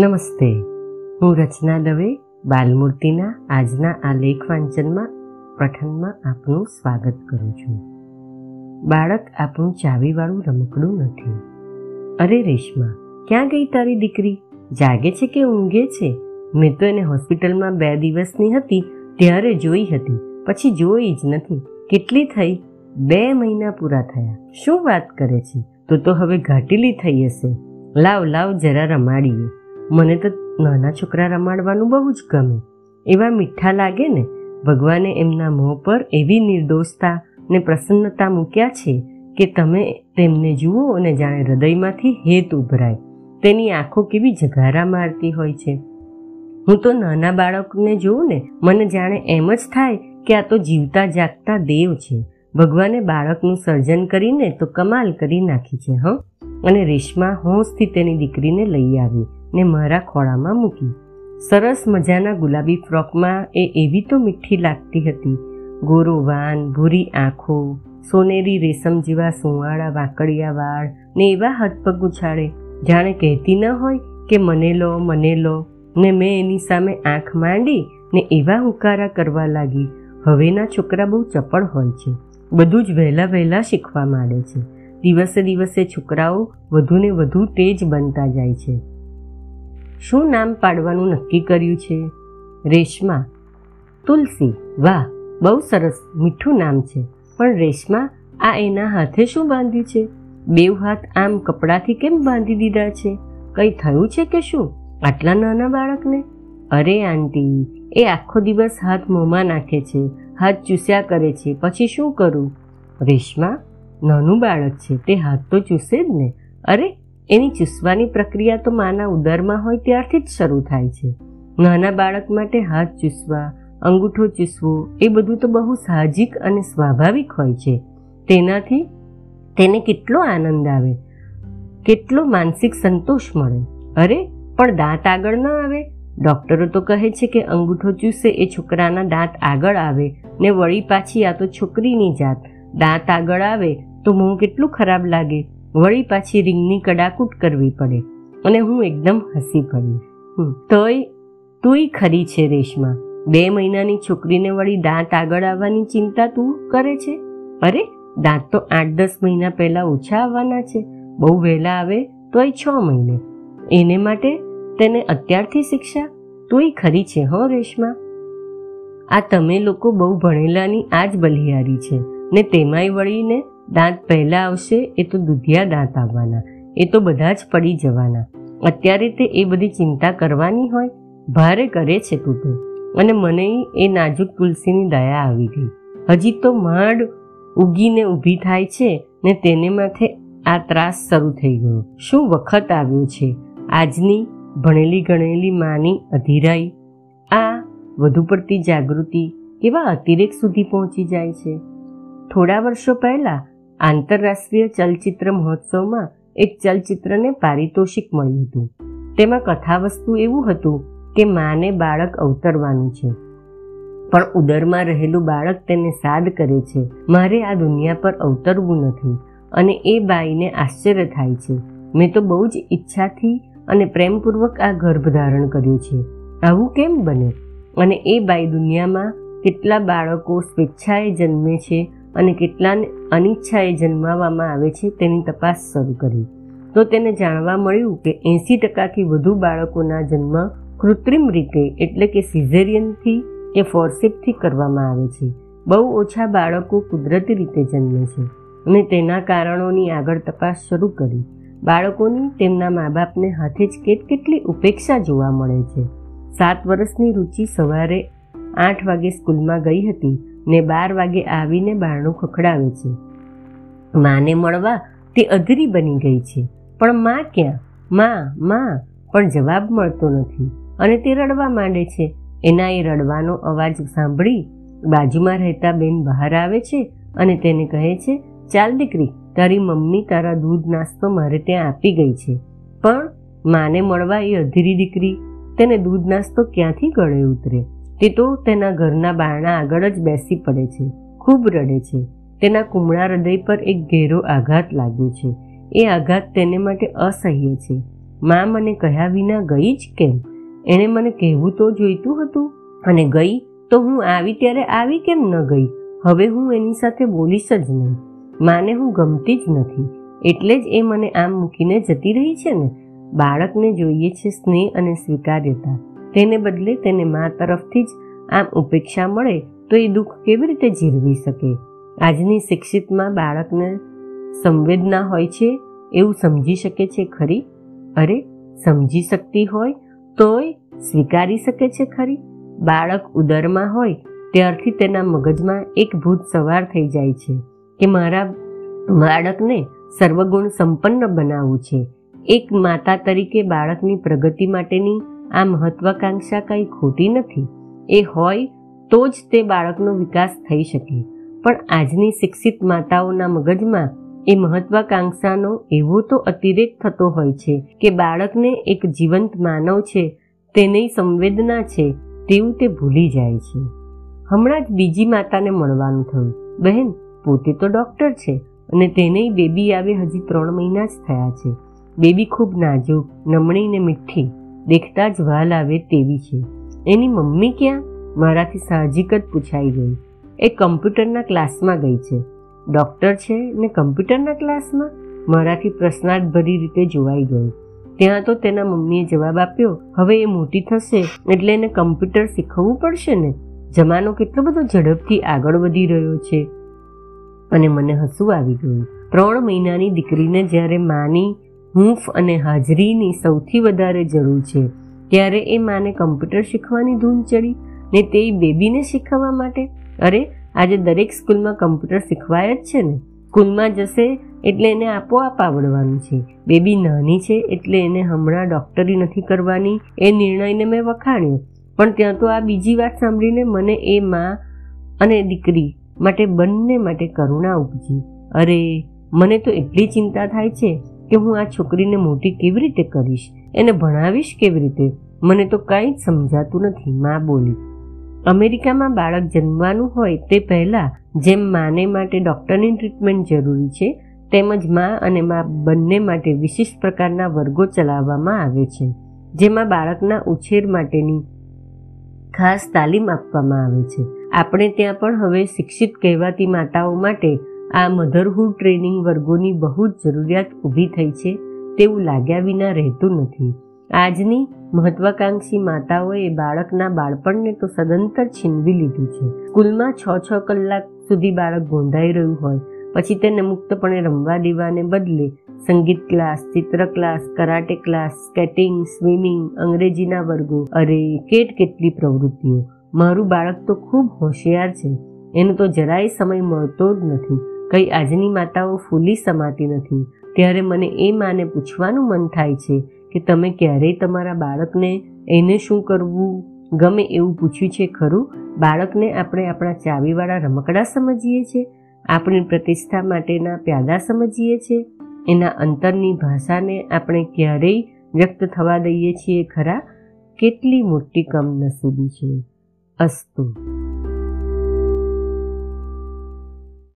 નમસ્તે. હું રચના દવે, બાલમૂર્તિના આજના આ લેખ વાંચનમાં પઠનમાં આપનું સ્વાગત કરું છું. બાળક આપણું ચાવીવાળું રમકડું નથી. અરે રેશમા, ક્યાં ગઈ તારી દીકરી? જાગે છે કે ઊંઘે છે? મેં તો એને હોસ્પિટલમાં બે દિવસની હતી, ત્યારે જોઈ હતી, પછી જોઈ જ નથી. કેટલી થઈ? બે મહિના પૂરા થયા. શું વાત કરે છે? તો તો હવે ઘાટીલી થઈ હશે. લાવ લાવ, જરા રમાડીએ. મને તો નાના છોકરા રમાડવાનું બહુ જ ગમે. એવા મીઠા લાગે ને, ભગવાને એમના મોં પર એવી નિર્દોષતા ને પ્રસન્નતા મૂક્યા છે કે તમે તેમને જુઓ અને જાણે હૃદયમાંથી હેત ઉભરાય. તેની આંખો કેવી જગારા મારતી હોય છે. હું તો નાના બાળકને જોઉં ને, મને જાણે એમ જ થાય કે આ તો જીવતા જાગતા દેવ છે. ભગવાને બાળકનું સર્જન કરીને તો કમાલ કરી નાખી છે, હં? અને રેશમા હોંશથી તેની દીકરીને લઈ આવી. ને મારા ખોળામાં મૂકી. સરસ મજાના ગુલાબી ફ્રોકમાં એ એવી તો મીઠી લાગતી હતી. ગોરો વાન, ભૂરી આંખો, સોનેરી રેશમ જેવા સુંવાળા વાંકડિયા વાળ ને એવા હાથપગ ઉછાળે. જાણે કહેતી ન હોય કે મને લો મને લો. ને મેં એની સામે આંખ માંડી ને એવા હુંકારા કરવા લાગી. હવેના છોકરા બહુ ચપળ હોય છે. બધું જ વહેલા વહેલા શીખવા માંડે છે. દિવસે દિવસે છોકરાઓ વધુને વધુ તેજ બનતા જાય છે. શું નામ પાડવાનું નક્કી કર્યું છે? રેશમા. તુલસી. વાહ, બહુ સરસ, મીઠું નામ છે. પણ રેશમા, આ એના હાથે શું બાંધ્યું છે? બેવ હાથ આમ કપડાથી કેમ બાંધી દીધા છે? કંઈ થયું છે કે શું? આટલા નાના બાળકને? અરે આંટી, એ આખો દિવસ હાથ મોંમાં નાખે છે, હાથ ચૂસ્યા કરે છે, પછી શું કરું? રેશમા, નાનું બાળક છે, તે હાથ તો ચૂસે જ ને. અરે એની ચૂસવાની પ્રક્રિયા તો માના ઉદરમાં હોય ત્યારથી જ શરૂ થાય છે. નાના બાળક માટે હાથ ચૂસવા, અંગૂઠો ચૂસવો, એ બધું તો બહુ સાહજિક અને સ્વાભાવિક હોય છે. તેનાથી તેને કેટલો આનંદ આવે, કેટલો માનસિક સંતોષ મળે. અરે, પણ દાંત આગળ ન આવે. ડૉક્ટરો તો કહે છે કે અંગૂઠો ચૂસે એ છોકરાના દાંત આગળ આવે, ને વળી પાછી આ તો છોકરીની જાત. દાંત આગળ આવે તો મોં કેટલું ખરાબ લાગે. વળી પાછી રીંગની કડાકૂટ કરવી પડે અને હું એકદમ હસી પડી. તોય તુંય ખરી છે રેશમા. બે મહિનાની છોકરીને વળી દાંત આગળ આવવાની ચિંતા તું કરે છે? અરે, દાંત તો આઠ દસ મહિના પહેલાં ઓછા આવવાના છે. બહુ વહેલા આવે તોય છ મહિને. એને માટે તેને અત્યારથી શિક્ષા. તુંય ખરી છે હો રેશમા. આ તમે લોકો બહુ ભણેલાની આ જ બલિહારી છે ને તેમાંય વળીને દાંત પહેલાં આવશે, એ તો દુધિયા દાંત આવવાના, એ તો બધા જ પડી જવાના. અત્યારે તે એ બધી ચિંતા કરવાની હોય, ભારે કરે છે તું તો. અને મને એ નાજુક તુલસીની દયા આવી ગઈ. હજી તો માંડ ઉગીને ઊભી થાય છે ને તેને માથે આ ત્રાસ શરૂ થઈ ગયો. શું વખત આવ્યો છે? આજની ભણેલી ગણેલી માની અધીરાઈ. આ વધુ પડતી જાગૃતિ કેવા અતિરેક સુધી પહોંચી જાય છે? થોડા વર્ષો પહેલાં આંતરરાષ્ટ્રીય ચલચિત્ર મહોત્સવમાં એક ચલચિત્રને પારિતોષિક મળ્યું હતું. તેમાં કથાવસ્તુ એવું હતું કે માને બાળક અવતરવાનું છે. પણ ઉદરમાં રહેલું બાળક તેને સાદ કરે છે. મારે આ દુનિયા પર અવતરવું નથી અને એ બાઈને આશ્ચર્ય થાય છે. મેં તો બહુ જ ઈચ્છાથી અને પ્રેમપૂર્વક આ ગર્ભ ધારણ કર્યું છે. આવું કેમ બને? અને એ બાઈ દુનિયામાં કેટલા બાળકો સ્વેચ્છાએ જન્મે છે અને કેટલાને અનિચ્છાએ જન્માવવામાં આવે છે તેની તપાસ શરૂ કરી. તો તેને જાણવા મળ્યું કે એંસી ટકાથી વધુ બાળકોના જન્મ કૃત્રિમ રીતે એટલે કે સિઝેરિયનથી કે ફોર્સેપથી કરવામાં આવે છે. બહુ ઓછા બાળકો કુદરતી રીતે જન્મે છે અને તેના કારણોની આગળ તપાસ શરૂ કરી. બાળકોની તેમના મા બાપને હાથે જ કેટ કેટલી ઉપેક્ષા જોવા મળે છે. સાત વર્ષની રુચિ સવારે આઠ વાગે સ્કૂલમાં ગઈ હતી ને બાર વાગે આવીને બારણું ખખડાવે છે. માને મળવા તે અધરી બની ગઈ છે. પણ માં ક્યાં? માં માં, પણ જવાબ મળતો નથી. અને તે રડવા માંડે છે. એના એ રડવાનો અવાજ સાંભળી બાજુમાં રહેતા બેન બહાર આવે છે અને તેને કહે છે, ચાલ દીકરી, તારી મમ્મી તારા દૂધ નાસ્તો મારે ત્યાં આપી ગઈ છે. પણ માને મળવા એ અધીરી દીકરી. તેને દૂધ નાસ્તો ક્યાંથી ગળે ઉતરે? તે તો તેના ઘરના બારણા આગળ જ બેસી પડે છે, ખૂબ રડે છે. તેના કુમળા હૃદય પર એક ઘેરો આઘાત લાગ્યો છે. એ આઘાત તેને માટે અસહ્ય છે. મા મને કહ્યા વિના ગઈ જ કેમ? એણે મને કહેવું તો જોઈતું હતું અને ગઈ તો હું આવી ત્યારે આવી કેમ ન ગઈ? હવે હું એની સાથે બોલીશ જ નહીં. માને હું ગમતી જ નથી. એટલે જ એ મને આમ મૂકીને જતી રહી છે ને? બાળકને જોઈએ છે સ્નેહ અને સ્વીકાર્યતા. તેને બદલે તેને મા તરફથી જ આમ ઉપેક્ષા મળે તો એ દુઃખ કેવી રીતે જીરવી શકે? આજની શિક્ષિતમાં બાળકને સંવેદના હોય છે? એવું સમજી શકે છે ખરી? અરે, સમજી શકતી હોય તોય સ્વીકારી શકે છે ખરી? બાળક ઉદરમાં હોય ત્યારથી તેના મગજમાં એક ભૂત સવાર થઈ જાય છે કે મારા બાળકને સર્વગુણ સંપન્ન બનાવવું છે. એક માતા તરીકે બાળકની પ્રગતિ માટેની આ મહત્વાકાંક્ષા કંઈ ખોટી નથી. એ હોય તો જ તે બાળકનો વિકાસ થઈ શકે. પણ આજની શિક્ષિત માતાઓના મગજમાં એ મહત્વાકાંક્ષાનો એવો તો અતિરેક થતો હોય છે કે બાળકને એક જીવંત માનવ છે, તેની સંવેદના છે, તેવું તે ભૂલી જાય છે. હમણાં જ બીજી માતાને મળવાનું થયું. બહેન, પોતે તો ડૉક્ટર છે અને તેને બેબી આવે હજી ત્રણ મહિના જ થયા છે. બેબી ખૂબ નાજુક નમણી ને મીઠી. દેખતા જ વાલ આવે તેવી છે. એની મમ્મી ક્યાં? મારાથી સાહજિક જ પૂછાઈ ગઈ. એ કમ્પ્યુટરના ક્લાસમાં ગઈ છે. ડૉક્ટર છે ને કમ્પ્યુટરના ક્લાસમાં? મારાથી પ્રશ્નાર્થભરી રીતે જોવાઈ ગયું ત્યાં તો તેના મમ્મીએ જવાબ આપ્યો, હવે એ મોટી થશે, એટલે એને કમ્પ્યુટર શીખવવું પડશે ને? જમાનો કેટલો બધો ઝડપથી આગળ વધી રહ્યો છે. અને મને હસવું આવી ગયું. ત્રણ મહિનાની દીકરીને જ્યારે માની હૂંફ અને હાજરીની સૌથી વધારે જરૂર છે. ત્યારે એ માને કમ્પ્યુટર શીખવાની ધૂન ચડી ને તે બેબીને શીખવવા માટે? અરે, આજે દરેક સ્કૂલમાં કમ્પ્યુટર શીખવાય જ છે ને? સ્કૂલમાં જશે એટલે એને આપોઆપ આવડવાનું છે. બેબી નાની છે એટલે એને હમણાં ડૉક્ટરી નથી કરવાની. એ નિર્ણયને મેં વખાણ્યો. પણ ત્યાં તો આ બીજી વાત સાંભળીને મને એ માં અને દીકરી માટે બંને માટે કરુણા ઉપજી. અરે, મને તો એટલી ચિંતા થાય છે. કે હું આ છોકરીને મોટી કેવી રીતે કરીશ? એને ભણાવીશ કેવી રીતે? મને તો કાંઈ જ સમજાતું નથી, મા બોલી. અમેરિકામાં બાળક જન્મવાનું હોય તે પહેલાં જેમ માને માટે ડૉક્ટરની ટ્રીટમેન્ટ જરૂરી છે, તેમજ મા અને મા બંને માટે વિશિષ્ટ પ્રકારના વર્ગો ચલાવવામાં આવે છે, જેમાં બાળકના ઉછેર માટેની ખાસ તાલીમ આપવામાં આવે છે. આપણે ત્યાં પણ હવે શિક્ષિત કહેવાતી માતાઓ માટે આ મધરહુડ ટ્રેનિંગ વર્ગોની બહુ જ જરૂરિયાત ઊભી થઈ છે તેવું લાગ્યા વિના રહેતું નથી. આજની મહત્વાકાંક્ષી માતાઓએ બાળકના બાળપણને તો સદંતર છીનવી લીધું છે. સ્કૂલમાં છ છ કલાક સુધી બાળક ગોંધાઈ રહ્યું હોય, પછી તેને મુક્તપણે રમવા દેવાને બદલે સંગીત ક્લાસ, ચિત્ર class, karate class, skating, swimming, અંગ્રેજીના વર્ગો, અરે કેટ કેટલી પ્રવૃત્તિઓ. મારું બાળક તો ખૂબ હોશિયાર છે. એનો તો જરાય સમય મળતો જ નથી. કઈ આજની માતાઓ ફૂલી સમાતી નથી. ત્યારે મને એ માને પૂછવાનું મન થાય છે કે તમે ક્યારેય તમારા બાળકને એને શું કરવું? ગમે એવું પૂછ્યું છે ખરું? બાળકને આપણે આપણા ચાવીવાળા રમકડા સમજીએ છીએ આપણી પ્રતિષ્ઠા માટેના પ્યાદા સમજીએ છીએ એના અંતરની ભાષાને આપણે ક્યારેય વ્યક્ત થવા દઈએ છીએ ખરા? કેટલી મોટી કમનસીબી છે. અસ્તુ.